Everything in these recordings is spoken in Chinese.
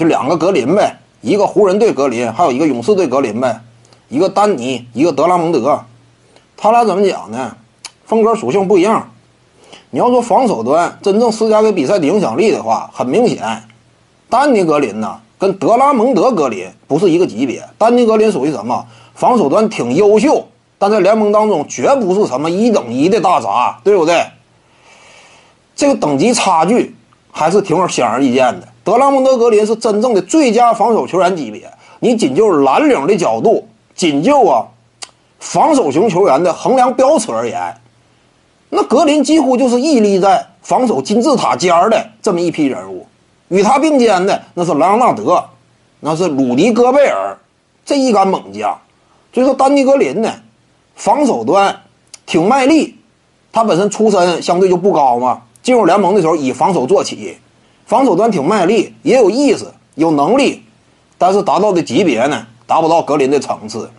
就两个格林呗，一个湖人队格林，还有一个勇士队格林呗，一个丹尼，一个德拉蒙德，他俩怎么讲呢？风格属性不一样。你要说防守端真正施加给比赛的影响力的话，很明显，丹尼格林呢跟德拉蒙德格林不是一个级别。丹尼格林属于什么？防守端挺优秀，但在联盟当中绝不是什么一等一的大闸，对不对？这个等级差距还是挺显而易见的。德拉蒙德格林是真正的最佳防守球员级别，你仅就蓝领的角度，仅就啊防守型球员的衡量标尺而言。那格林几乎就是屹立在防守金字塔尖儿的这么一批人物，与他并肩的那是莱昂纳德，那是鲁迪戈贝尔这一杆猛将。所以说，丹尼格林呢，防守端挺卖力，他本身出身相对就不高嘛。进入联盟的时候以防守做起，防守端挺卖力，也有意思，有能力，但是达到的级别呢，达不到格林的层次。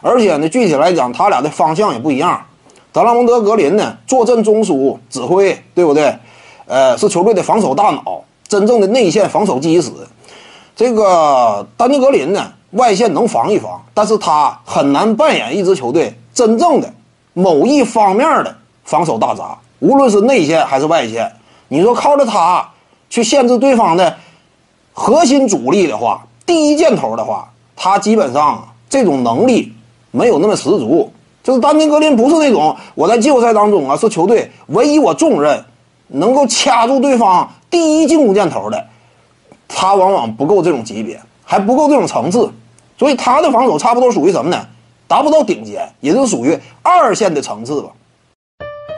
而且呢，具体来讲，他俩的方向也不一样。德拉蒙德格林呢，坐镇中枢指挥，对不对？呃，是球队的防守大脑，真正的内线防守基石。这个丹尼格林呢，外线能防一防，但是他很难扮演一支球队真正的某一方面的防守大闸，无论是内线还是外线。你说靠着他去限制对方的核心主力的话，第一箭头的话，他基本上这种能力没有那么十足。就是丹尼格林不是那种我在季后赛当中啊是球队唯一我重任能够掐住对方第一进攻箭头的，他往往不够这种级别，还不够这种层次，所以他的防守差不多属于什么呢？达不到顶尖，也就属于二线的层次吧。